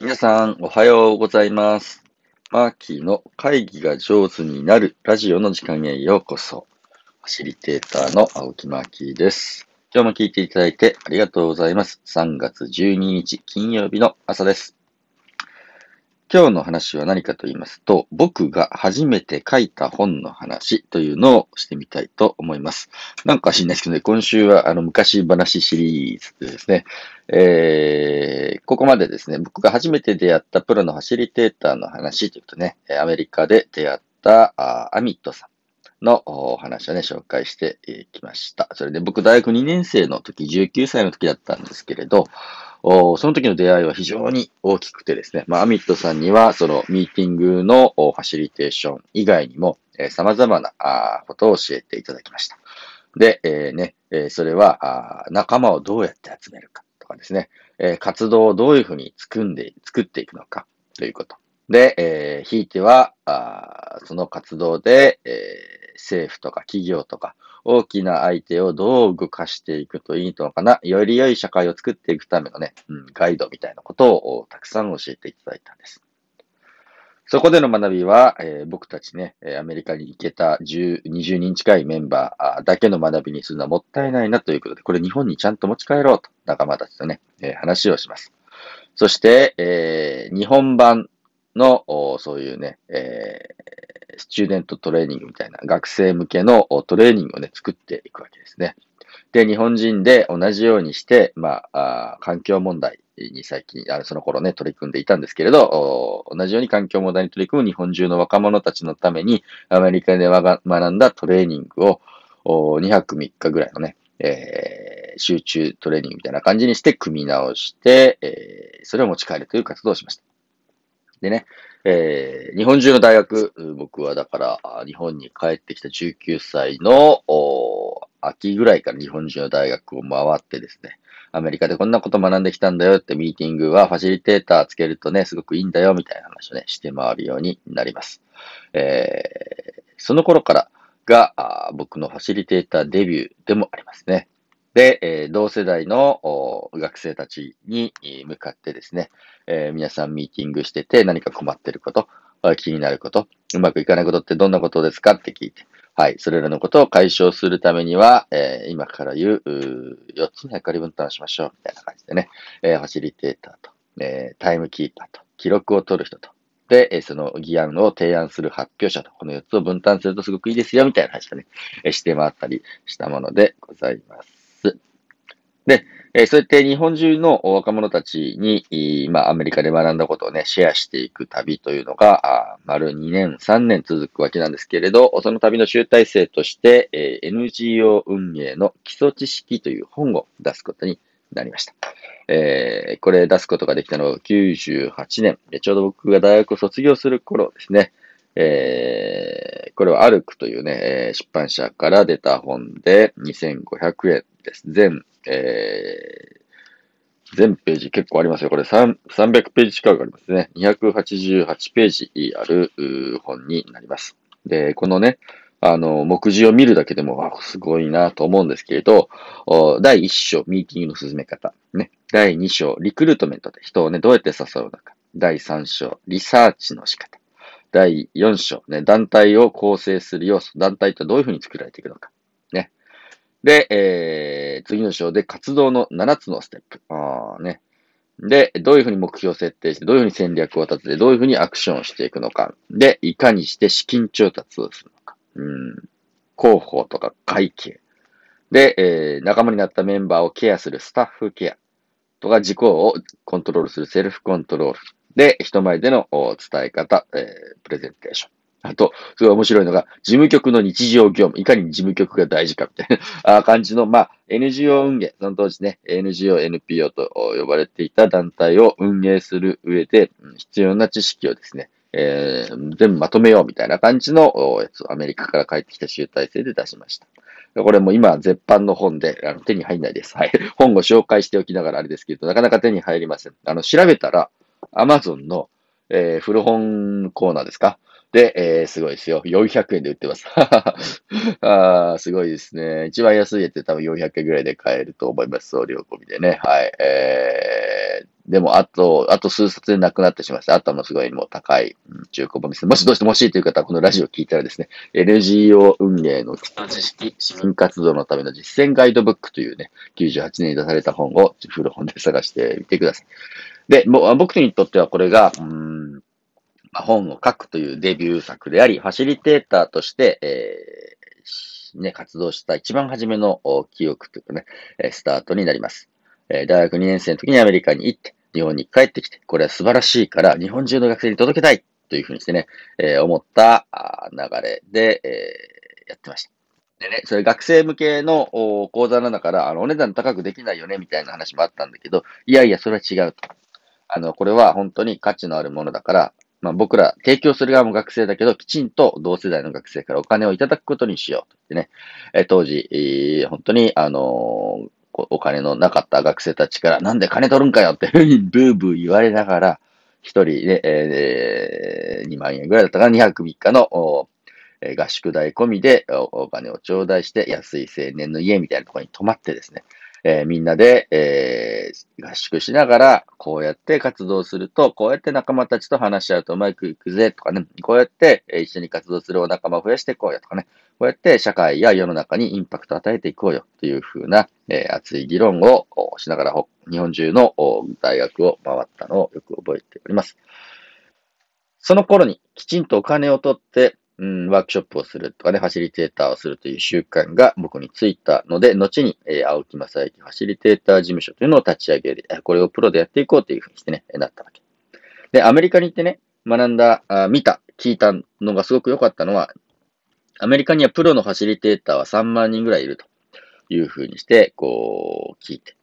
皆さん、おはようございます。マーキーの会議が上手になるラジオの時間へようこそ。ファシリテーターの青木マーキーです。今日も聞いていただいてありがとうございます。3月12日金曜日の朝です。今日の話は何かと言いますと、僕が初めて書いた本の話というのをしてみたいと思います。なんか知んないですけどね、今週はあの昔話シリーズですね、えー、ここまでですね、僕が初めて出会ったプロのファシリテーターの話ということね、アメリカで出会ったあアミットさんのお話をね、紹介してきました。それで僕大学2年生の時、19歳の時だったんですけれど、その時の出会いは非常に大きくてですね、まあ、アミットさんにはそのミーティングのファシリテーション以外にも、えー、様々なことを教えていただきました。で、えー、ね、えー、それは仲間をどうやって集めるかとかですね、え、活動をどういうふうに作んで、作っていくのかということ。で、え、ひいては、あその活動で、え、政府とか企業とか大きな相手をどう動かしていくといいのかな、より良い社会を作っていくためのね、うん、ガイドみたいなことをたくさん教えていただいたんです。そこでの学びは、えー、僕たちね、アメリカに行けた10 20人近いメンバーだけの学びにするのはもったいないなということで、これ日本にちゃんと持ち帰ろうと仲間たちとね、えー、話をします。そして、えー、日本版のそういうね、え、スチューデントトレーニングみたいな学生向けのトレーニングをね、作っていくわけですね。で、日本人で同じようにして、まあ、あ環境問題に最近、あその頃ね、取り組んでいたんですけれど、同じように環境問題に取り組む日本中の若者たちのために、アメリカで学んだトレーニングを2泊3日ぐらいのね、えー、集中トレーニングみたいな感じにして組み直して、えー、それを持ち帰るという活動をしました。でね、えー、日本中の大学、僕はだから、日本に帰ってきた19歳の秋ぐらいから日本中の大学を回ってですね、アメリカでこんなこと学んできたんだよってミーティングはファシリテーターつけるとね、すごくいいんだよみたいな話をね、して回るようになります。えー、その頃からが僕のファシリテーターデビューでもありますね。で、えー、同世代の学生たちに向かってですね、えー、皆さんミーティングしてて何か困ってること、気になること、うまくいかないことってどんなことですかって聞いて、はい、それらのことを解消するためには、えー、今から言うう4つの役割分担しましょう、みたいな感じでね、えー、ファシリテーターと、えー、タイムキーパーと、記録を取る人と、で、その議案を提案する発表者と、この4つを分担するとすごくいいですよ、みたいな話をね、して回ったりしたものでございます。で、えそうやって日本中の若者たちに、まあ、アメリカで学んだことをね、シェアしていく旅というのが、あ丸2年、3年続くわけなんですけれど、その旅の集大成として、え NGO 運営の基礎知識という本を出すことになりました。えー、これ出すことができたのは98年、ちょうど僕が大学を卒業する頃ですね。えー、これはアルクというね、出版社から出た本で2500円です。全、えー、全ページ結構ありますよ。これ300ページ近くありますね。288ページある本になります。で、このね、あの、目次を見るだけでも、あ、すごいなと思うんですけれど、第1章、ミーティングの進め方。ね。第2章、リクルートメントで人をね、どうやって誘うのか。第3章、リサーチの仕方。第4章、ね、団体を構成する要素。団体とどういうふうに作られていくのか。で、えー、次の章で活動の7つのステップ。あね。で、どういうふうに目標を設定して、どういうふうに戦略を立てて、どういうふうにアクションをしていくのか。で、いかにして資金調達をするのか。うん、広報とか会計。で、えー、仲間になったメンバーをケアするスタッフケアとか、自己をコントロールするセルフコントロール。で、人前での伝え方、えー、プレゼンテーション。あと、すごい面白いのが、事務局の日常業務、いかに事務局が大事かみたいな 感じの、まあ、NGO 運営、その当時ね、NGO、NPO と呼ばれていた団体を運営する上で、必要な知識をですね、えー、全部まとめようみたいな感じのやつをアメリカから帰ってきた集大成で出しました。これも今、絶版の本であの手に入んないです。はい。本を紹介しておきながらあれですけど、なかなか手に入りません。あの、調べたら、アマゾンの、えー、古本コーナーですか？で、えー、すごいですよ。400円で売ってます。あすごいですね。一番安いやつで多分400円ぐらいで買えると思います。送料込みでね。はい。えー、でも、あと、あと数冊でなくなってしまいました。あともすごいもう高い中古本です。もしどうしても欲しいという方は、このラジオを聞いたらですね、NGO 運営の基礎知識、市民活動のための実践ガイドブックというね、98年に出された本を古本で探してみてください。で、僕にとってはこれが、うん本を書くというデビュー作であり、ファシリテーターとして、えー、ね、活動した一番初めの記憶というかね、スタートになります。え大学2年生の時にアメリカに行って、日本に帰ってきて、これは素晴らしいから、日本中の学生に届けたいというふうにしてね、えー、思った流れで、えー、やってました。でね、それ学生向けの講座なんだから、あの、お値段高くできないよね、みたいな話もあったんだけど、いやいや、それは違うと。あの、これは本当に価値のあるものだから、まあ僕ら、提供する側も学生だけど、きちんと同世代の学生からお金をいただくことにしようと言ってね、え当時、えー、本当に、あのー、お金のなかった学生たちから、なんで金取るんかよってブーブー言われながら、一人で、えー、2万円ぐらいだったかな、2泊3日の合宿代込みでお金を頂戴して、安い青年の家みたいなところに泊まってですね、えー、みんなで、えー、合宿しながら、こうやって活動すると、こうやって仲間たちと話し合うとうまくいくぜとかね、こうやって、え、一緒に活動するお仲間を増やしていこうよとかね、こうやって社会や世の中にインパクトを与えていこうよというふうな、えー、熱い議論をしながら、日本中の大学を回ったのをよく覚えております。その頃にきちんとお金を取って、うん、ワークショップをするとかね、ファシリテーターをするという習慣が僕についたので、後に、えー、青木正幸ファシリテーター事務所というのを立ち上げる、これをプロでやっていこうというふうにしてね、なったわけ。で、アメリカに行ってね、学んだ、あ見た、聞いたのがすごく良かったのは、アメリカにはプロのファシリテーターは3万人ぐらいいるというふうにして、こう、聞いて。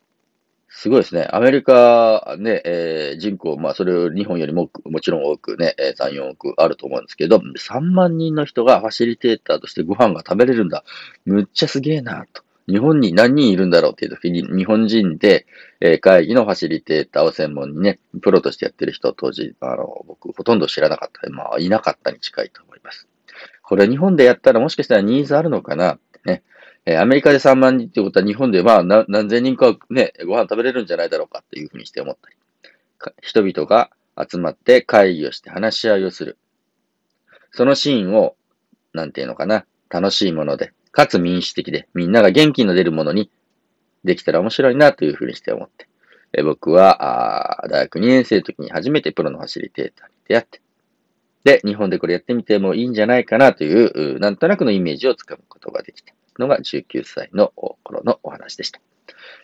すごいですね。アメリカね、えー、人口、まあそれを日本よりももちろん多くね、3、4億あると思うんですけど、3万人の人がファシリテーターとしてご飯が食べれるんだ。むっちゃすげえなと。日本に何人いるんだろうっていう時に、日本人で、えー、会議のファシリテーターを専門にね、プロとしてやってる人、当時、あの、僕、ほとんど知らなかった。まあ、いなかったに近いと思います。これ日本でやったらもしかしたらニーズあるのかなね。え、アメリカで3万人ってことは日本でまあ何千人かね、ご飯食べれるんじゃないだろうかっていうふうにして思ったり。人々が集まって会議をして話し合いをする。そのシーンを、なんていうのかな、楽しいもので、かつ民主的で、みんなが元気の出るものにできたら面白いなというふうにして思って。え僕はあ、大学2年生の時に初めてプロのファシリテーターに出会って、で、日本でこれやってみてもいいんじゃないかなという、なんとなくのイメージをつかむことができた。のが19歳の頃のお話でした。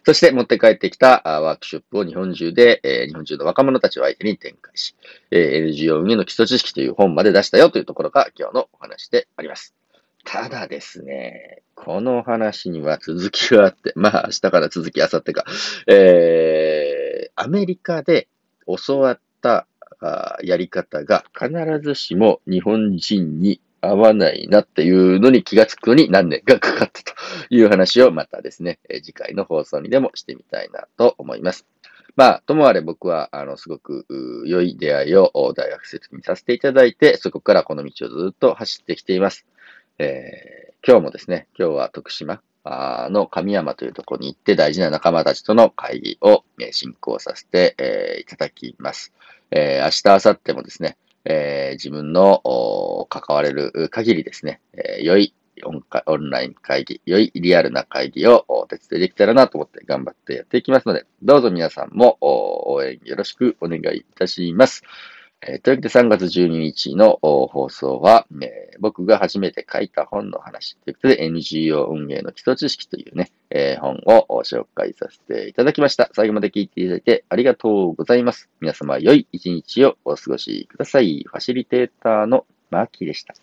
そして持って帰ってきたワークショップを日本中で、えー、日本中の若者たちを相手に展開し、えー、NGO 運営の基礎知識という本まで出したよというところが今日のお話であります。ただですね、この話には続きがあって、まあ明日から続き、明後日か、えー、アメリカで教わったやり方が必ずしも日本人に合わないなっていうのに気がつくのに何年かかかったという話をまたですね、次回の放送にでもしてみたいなと思います。まあ、ともあれ僕は、あの、すごく良い出会いを大学生にさせていただいて、そこからこの道をずっと走ってきています。えー、今日もですね、今日は徳島の神山というところに行って大事な仲間たちとの会議を進行させて、え、いただきます。えー、明日、明後日もですね、えー、自分の関われる限りですね、えー、良いオンライン会議、良いリアルな会議をお手伝いできたらなと思って頑張ってやっていきますので、どうぞ皆さんも応援よろしくお願いいたします。え、というわけで3月12日の放送は、えー、僕が初めて書いた本の話ということで NGO 運営の基礎知識というね、えー、本を紹介させていただきました。最後まで聞いていただいてありがとうございます。皆様良い一日をお過ごしください。ファシリテーターのマーキーでした。